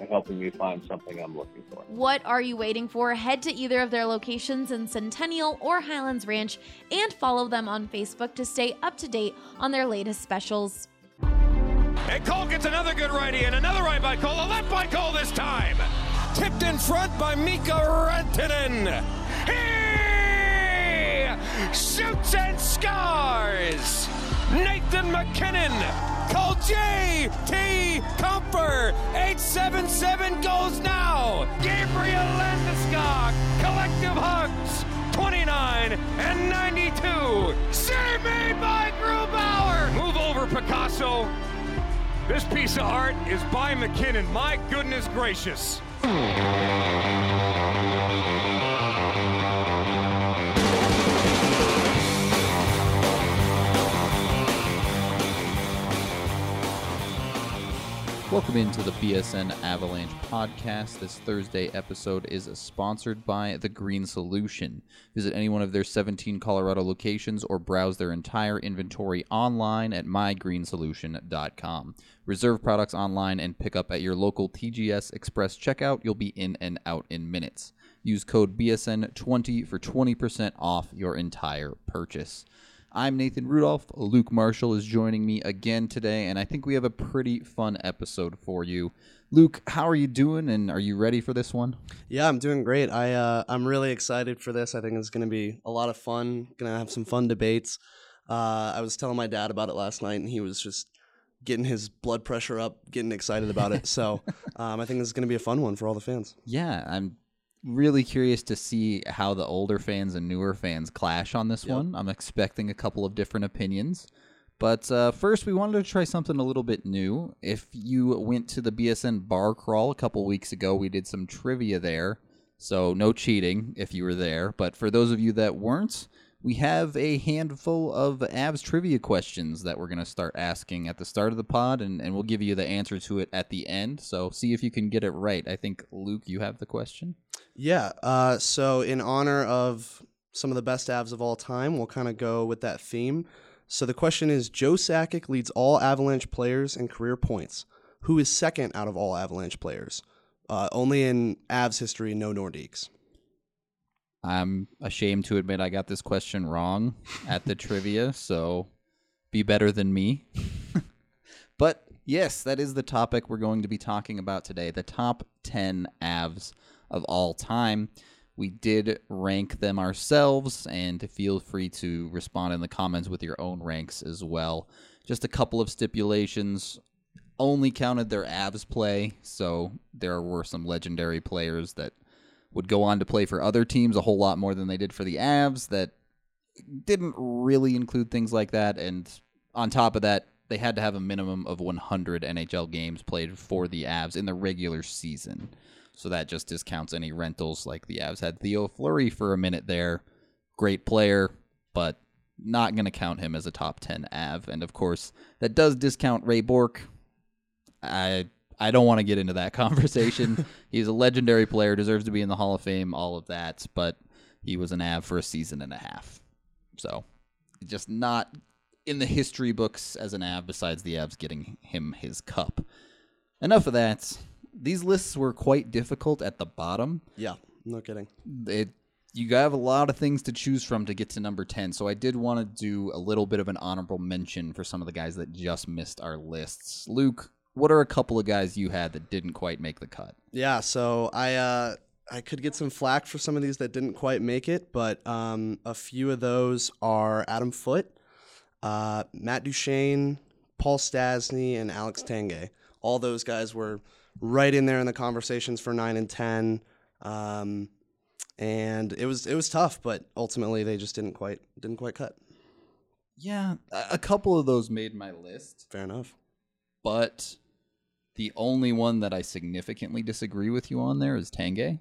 ha- helping me find something I'm looking for. What are you waiting for? Head to either of their locations in Centennial or Highlands Ranch and follow them on Facebook to stay up to date on their latest specials. And Cole gets another good righty and another right by Cole, a left by Cole this time. Tipped in front by Mikko Rantanen. He shoots and scores. Nathan MacKinnon Call J.T. Compher. 877 goes now. Gabriel Landeskog. Collective hugs. 29 and 92. Save me by Grubauer. Move over, Picasso. This piece of art is by MacKinnon. My goodness gracious. Welcome into the BSN Avalanche podcast. This Thursday episode is sponsored by The Green Solution. Visit any one of their 17 Colorado locations or browse their entire inventory online at mygreensolution.com. Reserve products online and pick up at your local TGS Express checkout. You'll be in and out in minutes. Use code BSN20 for 20% off your entire purchase. I'm Nathan Rudolph. Luke Marshall is joining me again today, and I think we have a pretty fun episode for you. Luke, how are you doing, and are you ready for this one? Yeah, I'm doing great. I uh, I'm really excited for this. I think it's going to be a lot of fun. Going to have some fun debates. Uh, I was telling my dad about it last night, and he was just getting his blood pressure up, getting excited about it. So um, I think this is going to be a fun one for all the fans. Yeah, I'm really curious to see how the older fans and newer fans clash on this yep. one. I'm expecting a couple of different opinions. But uh, first, we wanted to try something a little bit new. If you went to the BSN bar crawl a couple weeks ago, we did some trivia there. So, no cheating if you were there. But for those of you that weren't, we have a handful of Avs trivia questions that we're going to start asking at the start of the pod, and, and we'll give you the answer to it at the end. So see if you can get it right. I think, Luke, you have the question. Yeah. Uh, so, in honor of some of the best Avs of all time, we'll kind of go with that theme. So, the question is Joe Sakic leads all Avalanche players in career points. Who is second out of all Avalanche players? Uh, only in Avs history, no Nordiques. I'm ashamed to admit I got this question wrong at the trivia, so be better than me. but yes, that is the topic we're going to be talking about today the top 10 Avs of all time. We did rank them ourselves, and feel free to respond in the comments with your own ranks as well. Just a couple of stipulations. Only counted their Avs play, so there were some legendary players that would go on to play for other teams a whole lot more than they did for the Avs that didn't really include things like that. And on top of that, they had to have a minimum of 100 NHL games played for the Avs in the regular season. So that just discounts any rentals like the Avs had Theo Fleury for a minute there. Great player, but not going to count him as a top 10 Av. And of course, that does discount Ray Bourque. I I don't want to get into that conversation. He's a legendary player, deserves to be in the Hall of Fame, all of that, but he was an Av for a season and a half. So, just not in the history books as an Av, besides the Avs getting him his cup. Enough of that. These lists were quite difficult at the bottom. Yeah, no kidding. It you have a lot of things to choose from to get to number 10. So I did want to do a little bit of an honorable mention for some of the guys that just missed our lists. Luke, what are a couple of guys you had that didn't quite make the cut? Yeah, so I uh, I could get some flack for some of these that didn't quite make it, but um, a few of those are Adam Foote, uh, Matt Duchene, Paul Stastny, and Alex Tanguay. All those guys were right in there in the conversations for nine and ten, um, and it was it was tough, but ultimately they just didn't quite didn't quite cut. Yeah, a couple of those made my list, Fair enough. but the only one that I significantly disagree with you on there is Tanguay.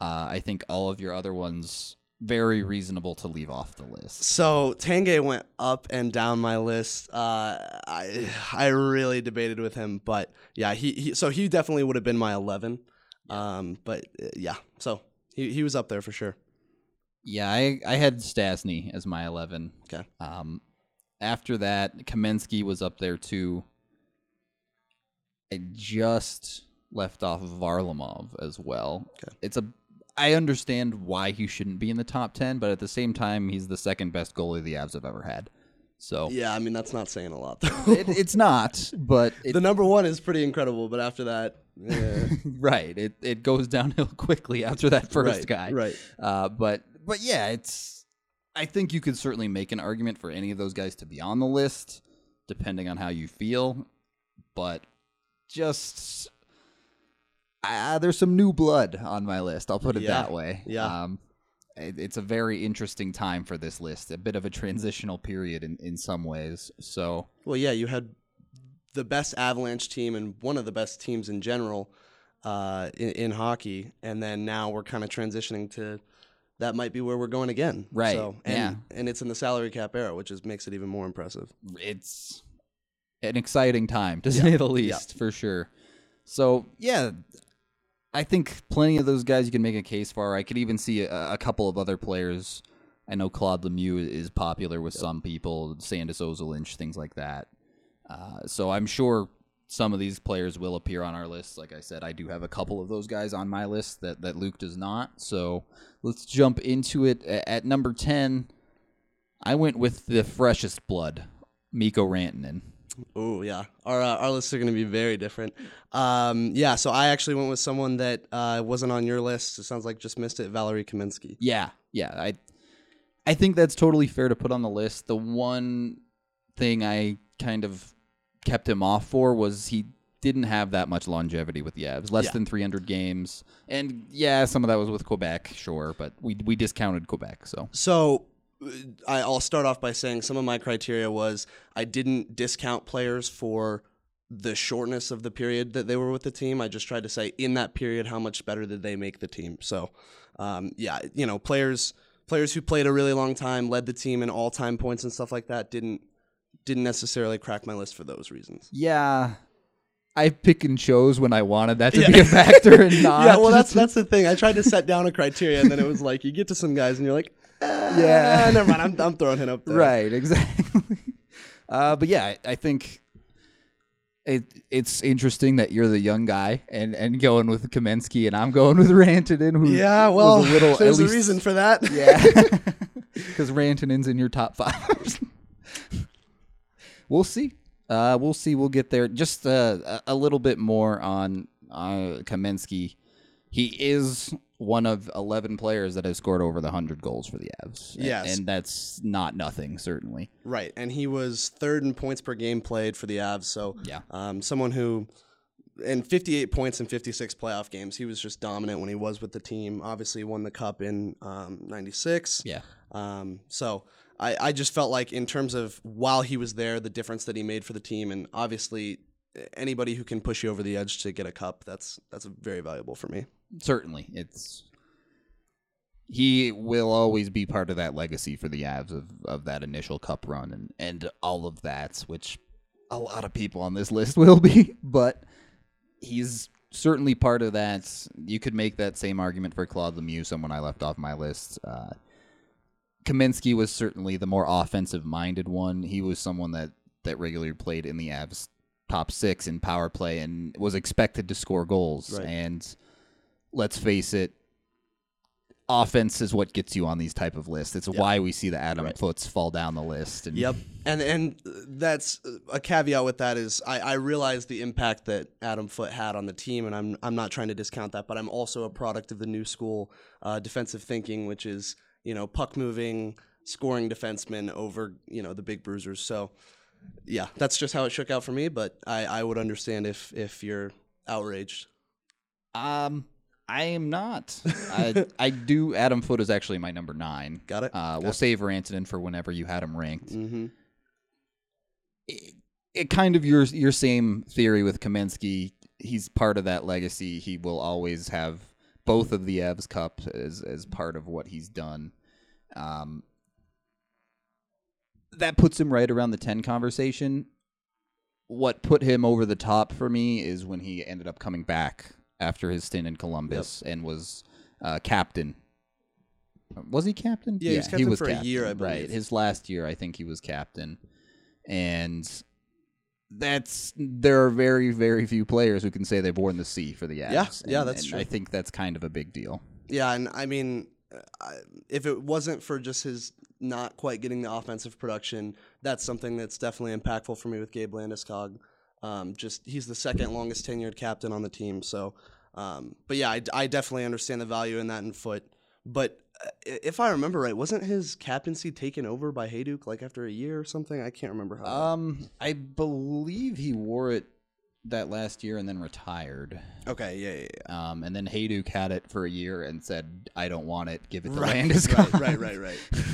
Uh, I think all of your other ones very reasonable to leave off the list. So Tanguay went up and down my list. Uh, I I really debated with him, but yeah, he, he so he definitely would have been my eleven. Um, but uh, yeah, so he he was up there for sure. Yeah, I, I had Stastny as my 11. Okay. Um, after that, Kamensky was up there too. I just left off Varlamov as well. Okay. It's a I understand why he shouldn't be in the top 10, but at the same time, he's the second best goalie the Avs have ever had. So Yeah, I mean that's not saying a lot though. it, it's not, but it, the number one is pretty incredible, but after that, eh, right, it it goes downhill quickly after that first right, guy. right? Uh, but but yeah, it's. I think you could certainly make an argument for any of those guys to be on the list, depending on how you feel. But just uh, there's some new blood on my list. I'll put it Yeah, that way. yeah. Um, it, it's a very interesting time for this list. A bit of a transitional period in, in some ways. So Well, yeah, you had the best Avalanche team and one of the best teams in general uh, in, in hockey, and then now we're kind of transitioning to that might be where we're going again. Right, So, and, yeah. And it's in the salary cap era, which is makes it even more impressive. it's an exciting time to say the least for sure so yeah i think plenty of those guys you can make a case for. I could even see a, a couple of other players. I know claude lemieux is popular with some people Sandis Ozolinsh things like that. Uh, so i'm sure some of these players will appear on our list. Like i said i do have a couple of those guys on my list that, that luke does not. So let's jump into it. At number 10 i went with the freshest blood Mikko Rantanen. Oh yeah, our uh, our lists are going to be very different. Um, yeah, so I actually went with someone that uh, wasn't on your list. It sounds like just missed it, Valeri Kamensky. Yeah, yeah. I I think that's totally fair to put on the list. The one thing I kind of kept him off for was he didn't have that much longevity with the Avs. Less Yeah. than 300 games. And yeah, some of that was with Quebec, sure, but we we discounted Quebec, so. So I, I'll start off by saying some of my criteria was I didn't discount players for the shortness of the period that they were with the team. I just tried to say in that period how much better did they make the team. So, um, yeah, you know, players players who played a really long time, led the team in all time points and stuff like that didn't didn't necessarily crack my list for those reasons. Yeah. I pick and chose when I wanted that to be a factor and not. yeah, well, that's that's the thing. I tried to set down a criteria, and then it was like you get to some guys, and you're like, yeah, never mind. I'm, I'm throwing him up there. Right, exactly. uh, but yeah, I, I think it it's interesting that you're the young guy and, and going with Kamensky, and I'm going with Rantanen, who Yeah, well, was a little there's at a reason for that. Yeah, because Rantanen's in your top five. we'll see. Uh, we'll see. We'll get there. Just uh, a, a little bit more on uh, Kamensky. He is one of 11 players that has scored over the 100 goals for the Avs. Yes. And that's not nothing, certainly. Right, and he was third in points per game played for the Avs. So Yeah. um, someone who, in 58 points in 56 playoff games, he was just dominant when he was with the team. Obviously, won the cup in um, '96. Yeah. Um, so I, I just felt like in terms of while he was there, the difference that he made for the team, and obviously anybody who can push you over the edge to get a cup, that's that's very valuable for me. Certainly. It's. He will always be part of that legacy for the Avs of, of that initial cup run and, and all of that, which a lot of people on this list will be, but he's certainly part of that. You could make that same argument for Claude Lemieux, someone I left off my list. Uh, Kamensky was certainly the more offensive minded one. He was someone that, that regularly played in the Avs top six in power play and was expected to score goals. Right. And let's face it, offense is what gets you on these type of lists. It's why we see the Adam Footes fall down the list. And Yep, and and that's a caveat with that is I, I realize the impact that Adam Foote had on the team, and I'm I'm not trying to discount that, but I'm also a product of the new school uh, defensive thinking, which is you know puck moving, scoring defensemen over you know the big bruisers. So yeah, that's just how it shook out for me. But I, I would understand if if you're outraged. Um, I am not. I I do. Adam Foote is actually my number nine. Got it? Uh, we'll save Rantanen for whenever you had him ranked. Mm-hmm. It, it kind of your your same theory with Kamensky. He's part of that legacy. He will always have both of the Avs Cup as as part of what he's done. Um, that puts him right around the ten conversation. What put him over the top for me is when he ended up coming back after his stint in Columbus and was uh, captain. Was he captain? Yeah, he was captain for a year, I Right, believe. his last year, I think he was captain, and that's there are very very few players who can say they've worn the C for the Avs. Yeah, yeah, and- that's and true. I think that's kind of a big deal. Yeah, and I mean, If it wasn't for just his not quite getting the offensive production, that's something that's definitely impactful for me with Gabe Landeskog. Um, just he's the second longest tenured captain on the team. So, um, but yeah, I, I definitely understand the value in that in Foote. But uh, if I remember right, wasn't his captaincy taken over by Hejduk like after a year or something? I can't remember how. Um, I believe he wore it that last year and then retired. okay, yeah, yeah, yeah. Um, and then Hejduk had it for a year and said, "I don't want it. Give it to right, Landeskog." right, right, right, right.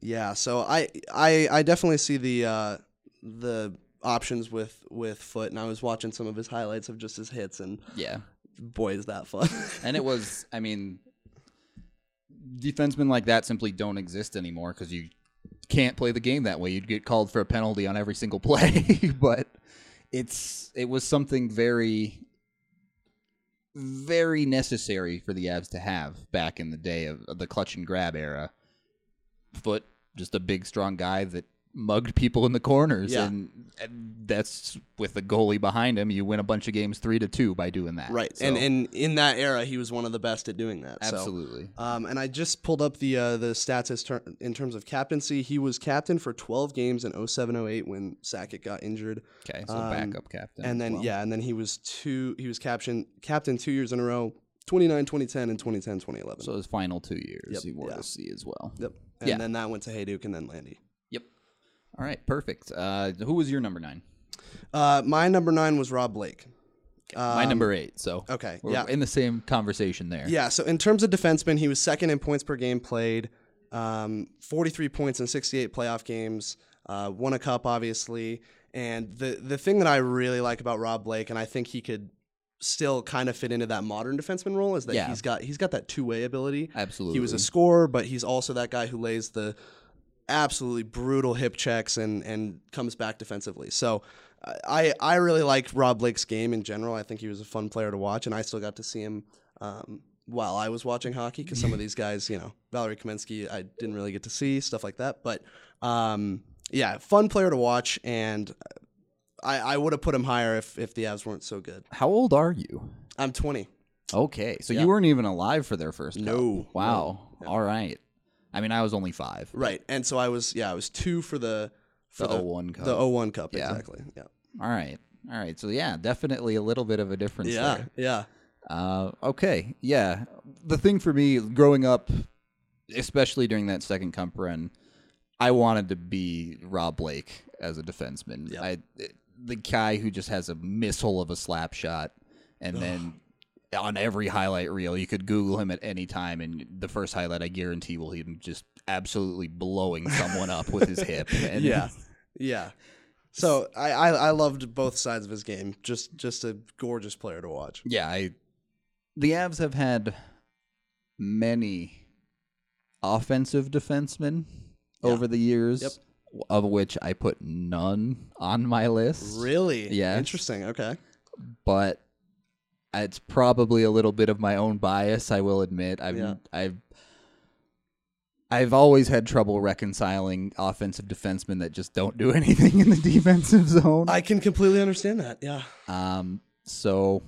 yeah, so I, I, I definitely see the uh, the options with with Foote, and I was watching some of his highlights of just his hits, and yeah. boy, is that fun. And it was, I mean, defensemen like that simply don't exist anymore because you can't play the game that way. You'd get called for a penalty on every single play. but it's it was something very, very necessary for the Avs to have back in the day of, of the clutch and grab era. Foote, just a big, strong guy that mugged people in the corners, Yeah. and, that's with the goalie behind him. You win a bunch of games three to two by doing that. right, So- and and in that era, he was one of the best at doing that. so. absolutely. Um, and I just pulled up the uh, the stats as ter- in terms of captaincy. He was captain for 12 games in 0708 when Sakic got injured. Okay, so Um, backup captain. and then well. yeah, and then he was two. He was captain captain two years in a row. 29, 2010, and 2010, 2011. So his final two years, Yep, he wore yeah. the C as well. yep. And Yeah. then that went to Hejduk and then Landy. All right, perfect. Uh, who was your number nine? Uh, my number nine was Rob Blake. My Um, number eight. So okay, we're yeah. in the same conversation there. Yeah, so in terms of defensemen, he was second in points per game played, um, 43 points in 68 playoff games, uh, won a cup, obviously. And the, the thing that I really like about Rob Blake, and I think he could still kind of fit into that modern defenseman role, is that Yeah. he's got he's got that two way ability. absolutely. He was a scorer, but he's also that guy who lays the absolutely brutal hip checks and and comes back defensively. So I I really like Rob Blake's game in general. I think he was a fun player to watch, and I still got to see him um, while I was watching hockey because some of these guys, you know, Valeri Kamensky, I didn't really get to see stuff like that. But um, yeah, fun player to watch, and I, I would have put him higher if if the Avs weren't so good. How old are you? I'm 20. Okay, so Yeah. you weren't even alive for their first. cup. No, Wow. All right. I mean, I was only five. Right, and so I was yeah I was two for the for The 01 Cup. The 01 Cup, Yeah. exactly. Yeah. All right. All right. So yeah, definitely a little bit of a difference Yeah. there. Yeah. Uh, okay, yeah. The thing for me, growing up, especially during that second Cup run, I wanted to be Rob Blake as a defenseman. Yep. I, the guy who just has a missile of a slap shot, and then on every highlight reel, you could Google him at any time, and the first highlight, I guarantee, will him just absolutely blowing someone up with his hip. And Yeah. Yeah. So I, I I loved both sides of his game. Just just a gorgeous player to watch. Yeah, I the Avs have had many offensive defensemen over the years, Yep. of which I put none on my list. Really? Yeah. Interesting. Okay. But it's probably a little bit of my own bias, I will admit. I've Yeah. I've I've always had trouble reconciling offensive defensemen that just don't do anything in the defensive zone. I can completely understand that. Yeah. Um, so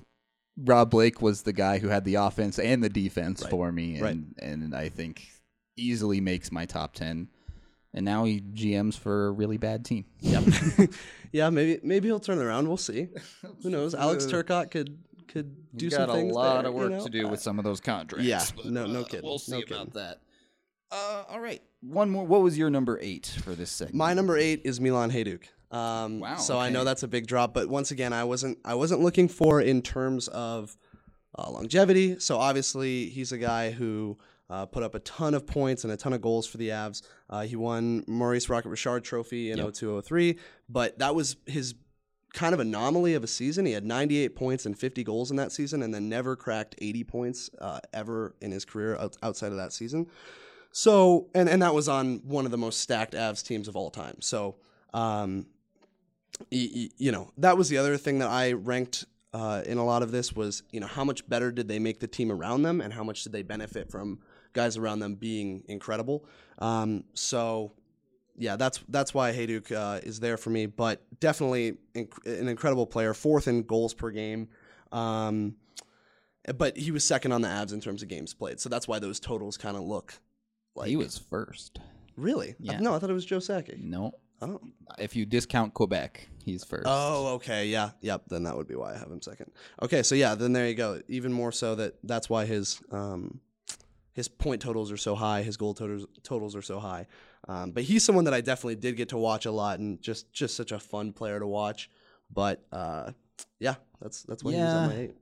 Rob Blake was the guy who had the offense and the defense Right. for me, and Right. and I think easily makes my top ten. And now he GMs for a really bad team. Yep. yeah, maybe maybe he'll turn around. We'll see. Who knows? Alex Turcotte could could do got some things. a lot there, of you work know? to do with some of those contracts. yeah, but, no- no uh, kidding, We'll see no about kidding. that. Uh, all right, one more. What was your number eight for this segment? My number eight is Milan Hejduk. Um, Wow, So I know that's a big drop, but once again, I wasn't I wasn't looking for in terms of uh, longevity. So obviously, he's a guy who uh, put up a ton of points and a ton of goals for the Avs. Uh, he won Maurice Rocket Richard Trophy in Yep. 0203, but that was his kind of anomaly of a season. He had 98 points and 50 goals in that season, and then never cracked 80 points uh, ever in his career outside of that season. So, and, and that was on one of the most stacked Avs teams of all time. So, um, y- y- you know, that was the other thing that I ranked uh, in a lot of this was, you know, how much better did they make the team around them and how much did they benefit from guys around them being incredible. Um, so, yeah, that's that's why Hejduk uh, is there for me, but definitely inc- an incredible player, fourth in goals per game. Um, but he was second on the Avs in terms of games played, so that's why those totals kind of look like he was first. really. Yeah. No, I thought it was Joe Sakic. No, Oh. if you discount Quebec, he's first. Oh, okay, yeah, yep. Then that would be why I have him second. Okay, so yeah, then there you go. Even more so that that's why his um, his point totals are so high, his goal totals totals are so high. Um, but he's someone that I definitely did get to watch a lot, and just just such a fun player to watch. But uh, yeah, that's that's why he was on my eight.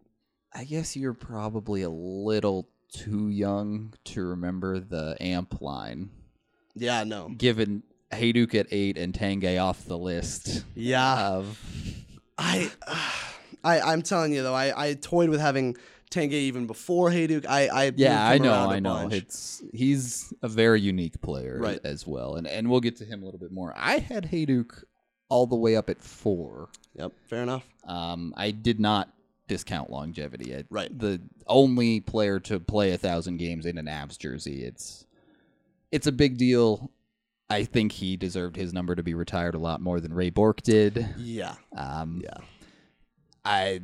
I guess you're probably a little too young to remember the amp line. Yeah, no, Given Hejduk at eight and Tanguay off the list yeah. of I, I, I'm telling you though, I, I toyed with having Tanguay even before Hejduk. I, I yeah, I know, I know. bunch. It's he's a very unique player Right. as well, and and we'll get to him a little bit more. I had Hejduk all the way up at four. Yep, fair enough. Um, I did not discount longevity. I, Right. The only player to play a thousand games in an Avs jersey. It's it's a big deal. I think he deserved his number to be retired a lot more than Ray Bourque did. Yeah, Um, yeah. I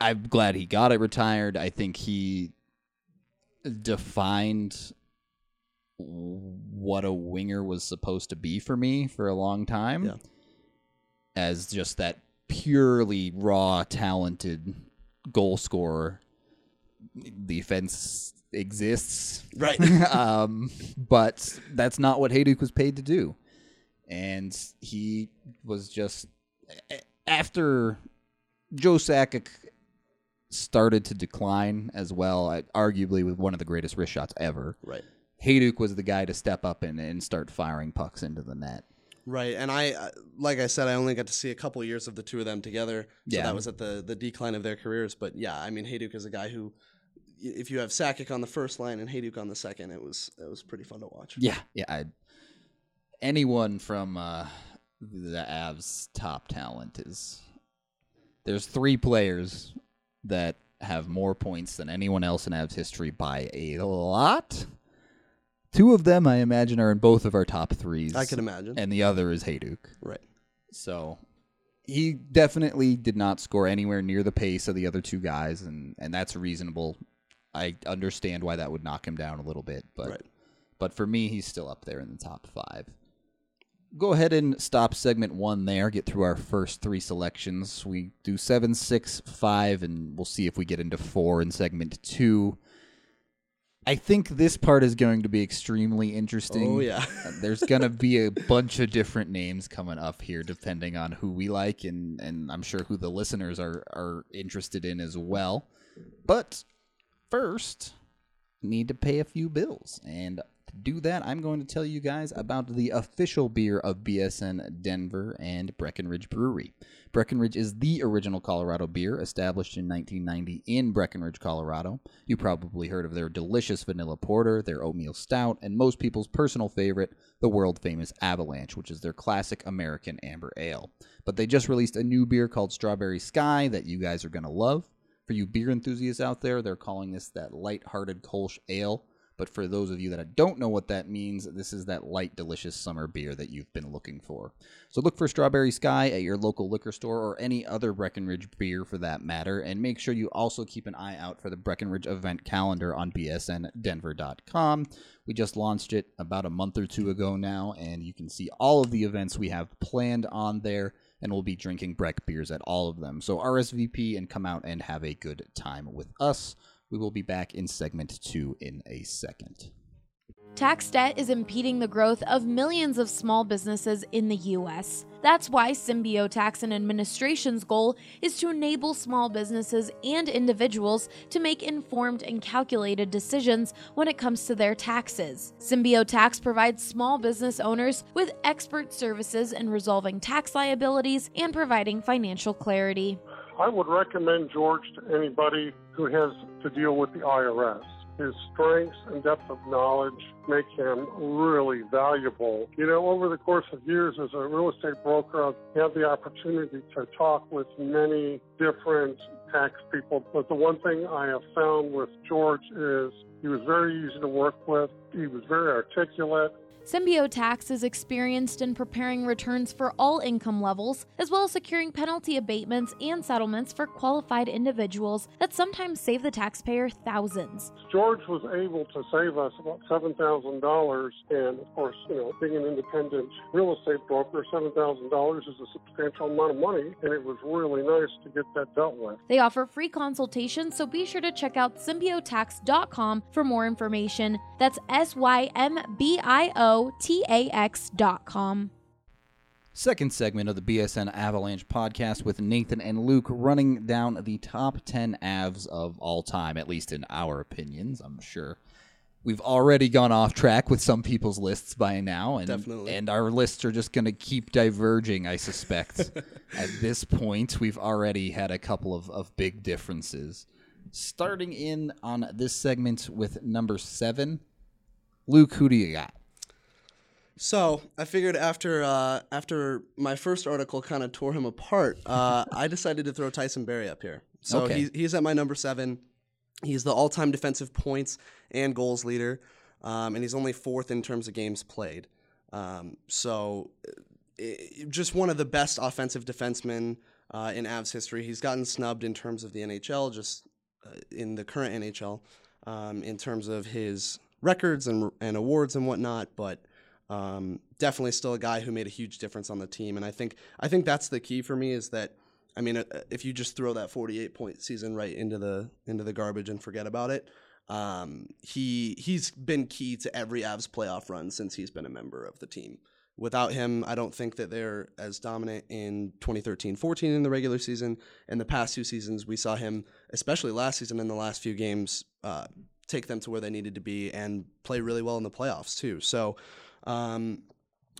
I'm glad he got it retired. I think he defined what a winger was supposed to be for me for a long time Yeah. as just that purely raw talented goal scorer the offense exists Right. um, but that's not what Hejduk was paid to do. And he was just after Joe Sakic started to decline as well, arguably with one of the greatest wrist shots ever. right. Hejduk was the guy to step up and, and start firing pucks into the net. Right, and I, uh, like I said, I only got to see a couple years of the two of them together. So Yeah. that was at the the decline of their careers. But yeah, I mean, Hejduk is a guy who, if you have Sakic on the first line and Hejduk on the second, it was it was pretty fun to watch. Yeah, yeah. I, anyone from uh, the Avs' top talent is there's three players that have more points than anyone else in Avs history by a lot. Two of them, I imagine, are in both of our top threes. I can imagine. and the other is Hejduk. right. So he definitely did not score anywhere near the pace of the other two guys, and, and that's reasonable. I understand why that would knock him down a little bit, but Right. but for me, he's still up there in the top five. Go ahead and stop segment one there. Get through our first three selections. We do seven, six, five, and we'll see if we get into four in segment two. I think this part is going to be extremely interesting. Oh yeah. Uh, There's gonna be a bunch of different names coming up here, depending on who we like, and and I'm sure who the listeners are are interested in as well. But first, need to pay a few bills, and do that, I'm going to tell you guys about the official beer of BSN Denver and Breckenridge Brewery. Breckenridge is the original Colorado beer, established in 1990 in Breckenridge, Colorado. You probably heard of their delicious vanilla porter, their oatmeal stout, and most people's personal favorite, the world famous Avalanche, which is their classic American amber ale. But they just released a new beer called Strawberry Sky that you guys are going to love. For you beer enthusiasts out there, they're calling this that light-hearted Kolsch ale. But for those of you that don't know what that means, this is that light, delicious summer beer that you've been looking for. So look for Strawberry Sky at your local liquor store or any other Breckenridge beer for that matter. And make sure you also keep an eye out for the Breckenridge event calendar on bsndenver.com. We just launched it about a month or two ago now, and you can see all of the events we have planned on there. And we'll be drinking Breck beers at all of them. So RSVP and come out and have a good time with us. We will be back in segment two in a second. Tax debt is impeding the growth of millions of small businesses in the U.S. That's why Symbio Tax and Administration's goal is to enable small businesses and individuals to make informed and calculated decisions when it comes to their taxes. Symbio Tax provides small business owners with expert services in resolving tax liabilities and providing financial clarity. I would recommend George to anybody who has to deal with the IRS. His strengths and depth of knowledge make him really valuable. You know, over the course of years as a real estate broker, I've had the opportunity to talk with many different tax people. But the one thing I have found with George is he was very easy to work with. He was very articulate. Symbio Tax is experienced in preparing returns for all income levels, as well as securing penalty abatements and settlements for qualified individuals that sometimes save the taxpayer thousands. George was able to save us about $7,000, and of course, you know, being an independent real estate broker, $7,000 is a substantial amount of money, and it was really nice to get that dealt with. They offer free consultations, so be sure to check out symbiotax.com for more information. That's S Y M B I O T A X.com. Second segment of the BSN Avalanche podcast with Nathan and Luke running down the top 10 Avs of all time, at least in our opinions, I'm sure. We've already gone off track with some people's lists by now, and Definitely. and our lists are just going to keep diverging. I suspect. At this point, we've already had a couple of, of big differences. Starting in on this segment with number seven, Luke, who do you got? So I figured after uh, after my first article kind of tore him apart, uh, I decided to throw Tyson Barrie up here. So Okay. he's, he's at my number seven. He's the all-time defensive points and goals leader, um, and he's only fourth in terms of games played. Um, so i- just one of the best offensive defensemen uh, in Avs history. He's gotten snubbed in terms of the NHL, just uh, in the current NHL, um, in terms of his records and, and awards and whatnot. But um, definitely still a guy who made a huge difference on the team. And I think I think that's the key for me is that I mean, uh, if you just throw that 48 point season right into the into the garbage and forget about it, um, he he's been key to every Avs playoff run since he's been a member of the team. Without him, I don't think that they're as dominant in 2013-14 in the regular season. In the past two seasons, we saw him, especially last season in the last few games, uh, take them to where they needed to be and play really well in the playoffs too. So, um,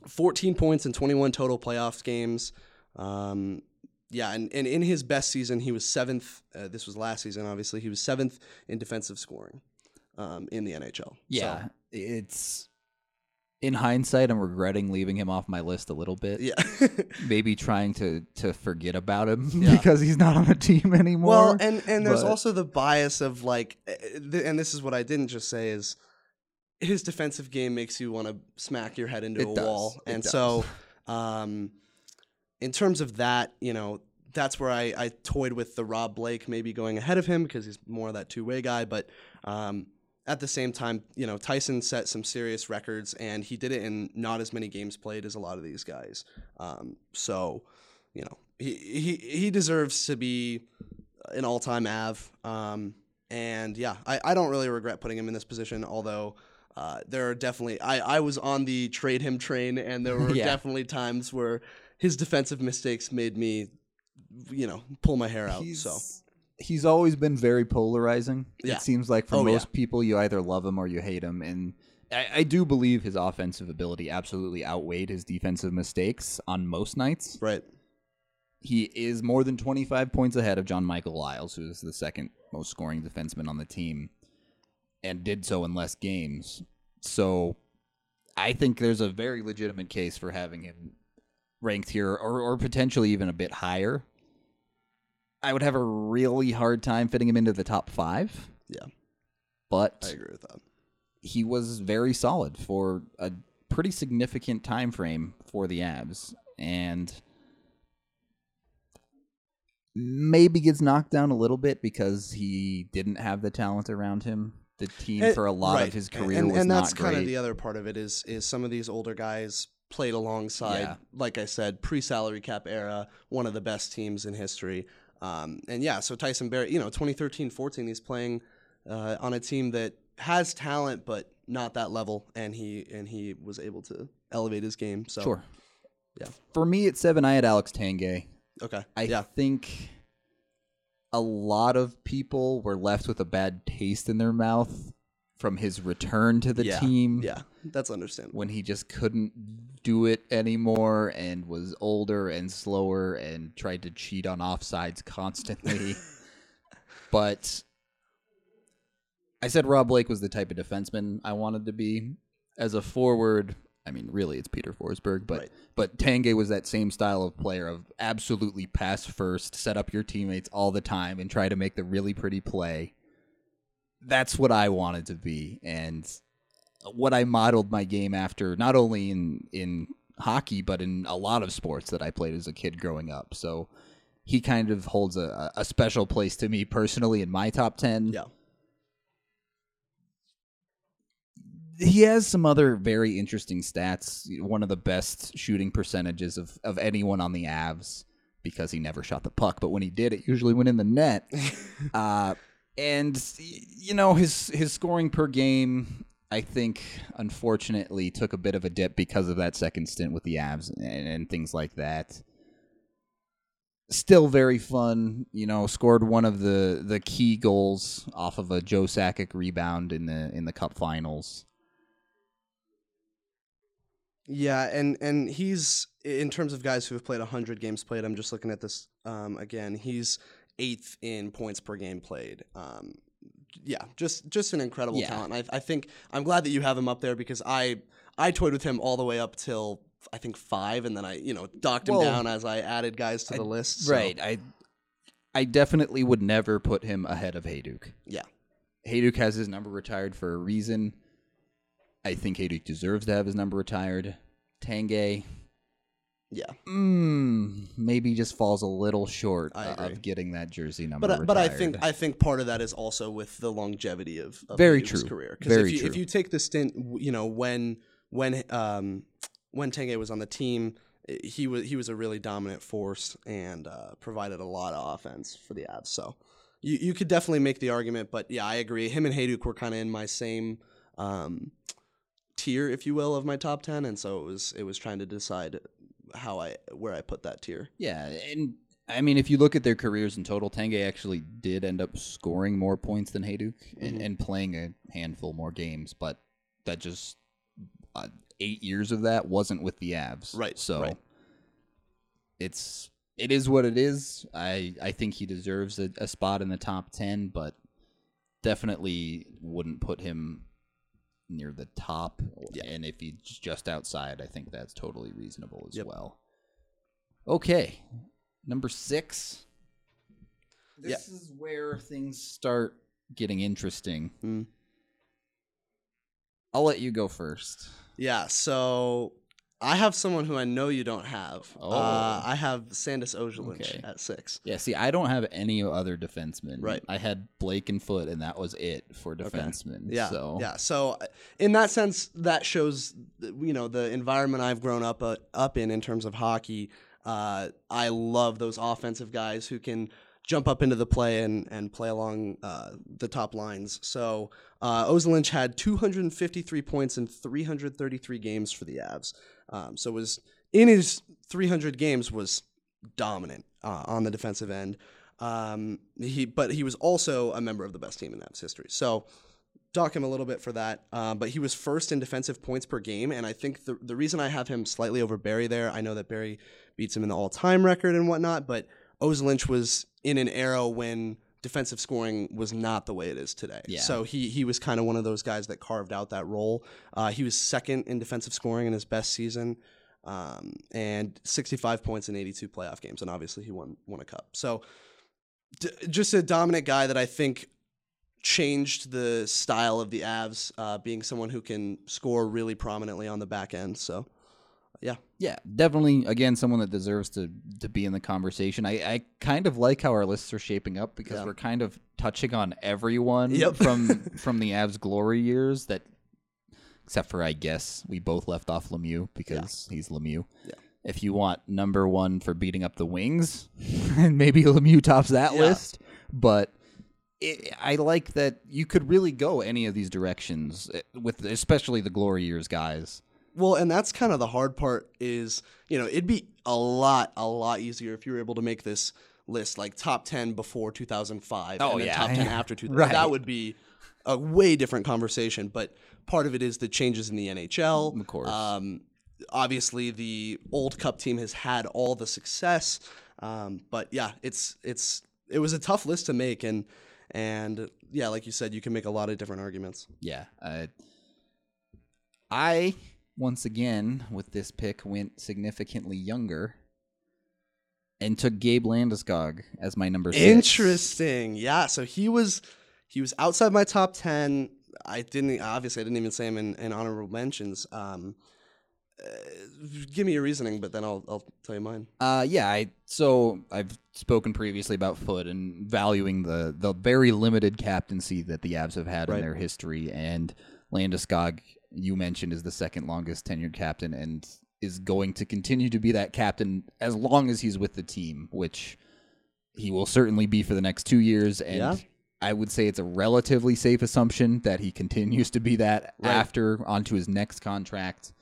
14 points in 21 total playoffs games. Um, yeah, and, and in his best season, he was seventh. Uh, this was last season, obviously. He was seventh in defensive scoring um, in the NHL. Yeah, So, it's in hindsight, I'm regretting leaving him off my list a little bit. yeah. Maybe trying to to forget about him Yeah. because he's not on the team anymore. well, and, and there's but- also the bias of like, uh, and this is what I didn't just say is his defensive game makes you want to smack your head into It a does. wall. It And does. so, um, in terms of that, you know, that's where I, I toyed with the Rob Blake maybe going ahead of him because he's more of that two way guy. But um, at the same time, you know, Tyson set some serious records and he did it in not as many games played as a lot of these guys. Um, so, you know, he, he, he deserves to be an all time Av. Um, and yeah, I, I don't really regret putting him in this position, although. Uh, there are definitely I, I was on the trade him train and there were Yeah. definitely times where his defensive mistakes made me you know pull my hair out he's so he's always been very polarizing. Yeah. It seems like for Oh, yeah. most people, you either love him or you hate him, and I, I do believe his offensive ability absolutely outweighed his defensive mistakes on most nights. right He is more than 25 points ahead of John Michael Liles, who is the second most scoring defenseman on the team, and did so in less games. So I think there's a very legitimate case for having him ranked here or, or potentially even a bit higher. I would have a really hard time fitting him into the top five, yeah but i agree with that he was very solid for a pretty significant time frame for the Avs, and maybe gets knocked down a little bit because he didn't have the talent around him. The team Eh, for a lot right. of his career and, was and that's kind of the other part of it is is some of these older guys played alongside Yeah. like i said pre-salary cap era one of the best teams in history um, and yeah so tyson barrie you know 2013-14 he's playing uh, on a team that has talent but not that level and he and he was able to elevate his game so Sure. Yeah. For me at seven, I had Alex Tanguay. okay I yeah think a lot of people were left with a bad taste in their mouth from his return to the yeah. team. yeah that's understandable When he just couldn't do it anymore and was older and slower and tried to cheat on offsides constantly. but I said Rob Blake was the type of defenseman I wanted to be. As a forward, I mean, really, it's Peter Forsberg, but Right. but Tanguay was that same style of player of absolutely pass first, set up your teammates all the time, and try to make the really pretty play. That's what I wanted to be, and what I modeled my game after, not only in in hockey, but in a lot of sports that I played as a kid growing up. So he kind of holds a, a special place to me personally in my top ten yeah he has some other very interesting stats. One of the best shooting percentages of, of anyone on the Avs because he never shot the puck, but when he did, it usually went in the net. uh, and you know his his scoring per game, I think, unfortunately, took a bit of a dip because of that second stint with the Avs and, and things like that. Still very fun, you know. Scored one of the, the key goals off of a Joe Sakic rebound in the in the Cup Finals. Yeah, and and he's in terms of guys who have played 100 games played. I'm just looking at this um, again. He's eighth in points per game played. Um, yeah, just just an incredible Yeah. talent. I, I think I'm glad that you have him up there because I I toyed with him all the way up till I think five, and then I you know docked him Well, down as I added guys to the list. so- Right. I I definitely would never put him ahead of Hejduk. Yeah. Hejduk has his number retired for a reason. I think Hejduk deserves to have his number retired. Tanguay, Yeah. mm, maybe just falls a little short of getting that jersey number. But I- but I think I think part of that is also with the longevity of, of Very Hejduk's true. career. Very if you, if you take the stint, you know when when um when Tanguay was on the team, he was he was a really dominant force and uh, provided a lot of offense for the Avs. So you you could definitely make the argument. But yeah, I agree. Him and Hejduk were kind of in my same. Um, tier if you will of my top 10 and so it was it was trying to decide how i where i put that tier Yeah, and I mean, if you look at their careers in total, Tanguay actually did end up scoring more points than Hejduk and, Mm-hmm. and playing a handful more games, but that just uh, eight years of that wasn't with the Avs, Right, So right. it's it is what it is. I I think he deserves a, a spot in the top ten, but definitely wouldn't put him near the top. And if he's just outside, I think that's totally reasonable as Yep. well. Okay, number six. This is where things start getting interesting. Mm. I'll let you go first. Yeah, so I have someone who I know you don't have. Oh. Uh, I have Sandis Ozolinsh Okay. at six. Yeah, see, I don't have any other defensemen. Right. I had Blake and Foote, and that was it for defensemen. Yeah, So yeah. So uh, in that sense, that shows you know the environment I've grown up uh, up in in terms of hockey. Uh, I love those offensive guys who can jump up into the play and, and play along uh, the top lines. So uh, Ozolinsh had 253 points in 333 games for the Avs. Um, so was in his 300 games was dominant uh, on the defensive end. Um, he but he was also a member of the best team in Avs history. So dock him a little bit for that. Uh, but he was first in defensive points per game, and I think the the reason I have him slightly over Barrie there, I know that Barrie beats him in the all time record and whatnot, but Ozolinsh was in an era when defensive scoring was not the way it is today. Yeah. So he he was kind of one of those guys that carved out that role. Uh, he was second in defensive scoring in his best season. Um, and 65 points in 82 playoff games, and obviously he won won a cup. So, d- just a dominant guy that I think changed the style of the Avs, uh, being someone who can score really prominently on the back end. So, yeah, Yeah, definitely. Again, someone that deserves to to be in the conversation. I, I kind of like how our lists are shaping up because Yeah. we're kind of touching on everyone Yep. from from the Avs glory years. That, except for I guess we both left off Lemieux because he's Lemieux. Yeah. If you want number one for beating up the Wings, and maybe Lemieux tops that Yeah. list. But it, I like that you could really go any of these directions eh, with, especially the glory years guys. Well, and that's kind of the hard part is, you know, it'd be a lot, a lot easier if you were able to make this list like top 10 before 2005 Oh, and then yeah. top 10 after 2000. Right. That would be a way different conversation, but part of it is the changes in the NHL. Of course. Um, obviously, the old Cup team has had all the success, um, but yeah, it's it's it was a tough list to make, and and yeah, like you said, you can make a lot of different arguments. Yeah. Uh, I, once again, with this pick, went significantly younger and took Gabe Landeskog as my number six. Interesting. Yeah. So he was he was outside my top ten. I didn't obviously I didn't even say him in, in honorable mentions. Um, uh, give me your reasoning, but then I'll I'll tell you mine. Uh, yeah. I so I've spoken previously about Foote and valuing the the very limited captaincy that the Avs have had Right. in their history, and Landeskog, you mentioned, is the second longest tenured captain and is going to continue to be that captain as long as he's with the team, which he will certainly be for the next two years. And Yeah. I would say it's a relatively safe assumption that he continues to be that Right. after onto his next contract.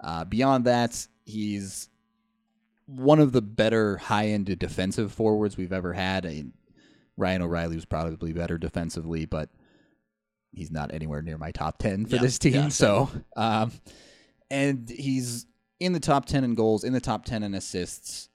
Uh, beyond that, he's one of the better high-end defensive forwards we've ever had. I mean, Ryan O'Reilly was probably better defensively, but he's not anywhere near my top ten for Yeah, this team. yeah, so, um, and he's in the top ten in goals, in the top ten in assists.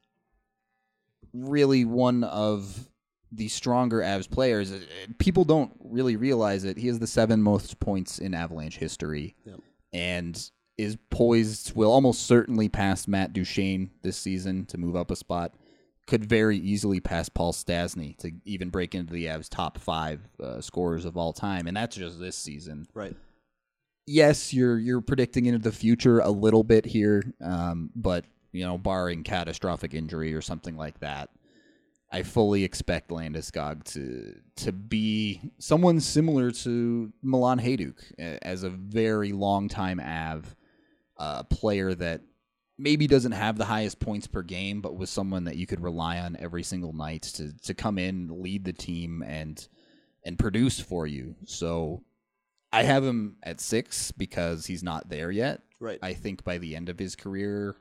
Really, one of the stronger Avs players. People don't really realize it. He has the seven most points in Avalanche history, Yep. and is poised, will almost certainly pass Matt Duchene this season to move up a spot. Could very easily pass Paul Stastny to even break into the Avs top five uh, scorers of all time, and that's just this season. Right. Yes, you're you're predicting into the future a little bit here, um, but you know, barring catastrophic injury or something like that, I fully expect Landeskog to to be someone similar to Milan Hejduk as a very long time Av uh, player that maybe doesn't have the highest points per game, but was someone that you could rely on every single night to to come in, lead the team, and and produce for you. So I have him at six because he's not there yet. Right. I think by the end of his career,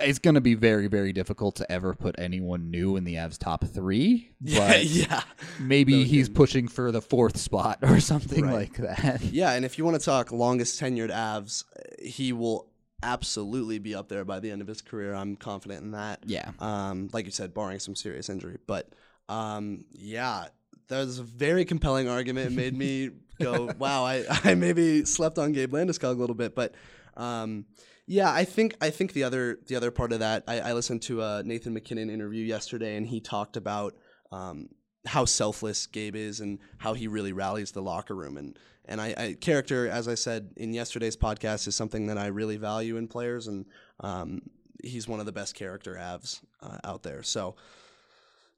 it's going to be very, very difficult to ever put anyone new in the Avs top three. But yeah. maybe No he's pushing for the fourth spot or something Right. like that. Yeah, and if you want to talk longest tenured Avs, he will absolutely be up there by the end of his career. I'm confident in that. Yeah. Um, like you said, barring some serious injury. But um, yeah, that was a very compelling argument. It made me go, wow, I, I maybe slept on Gabe Landeskog a little bit. But um, yeah, I think I think the other the other part of that, I, I listened to a Nathan MacKinnon interview yesterday, and he talked about um, how selfless Gabe is and how he really rallies the locker room. And and I, I character, as I said in yesterday's podcast, is something that I really value in players, and um, he's one of the best character avs uh, out there. So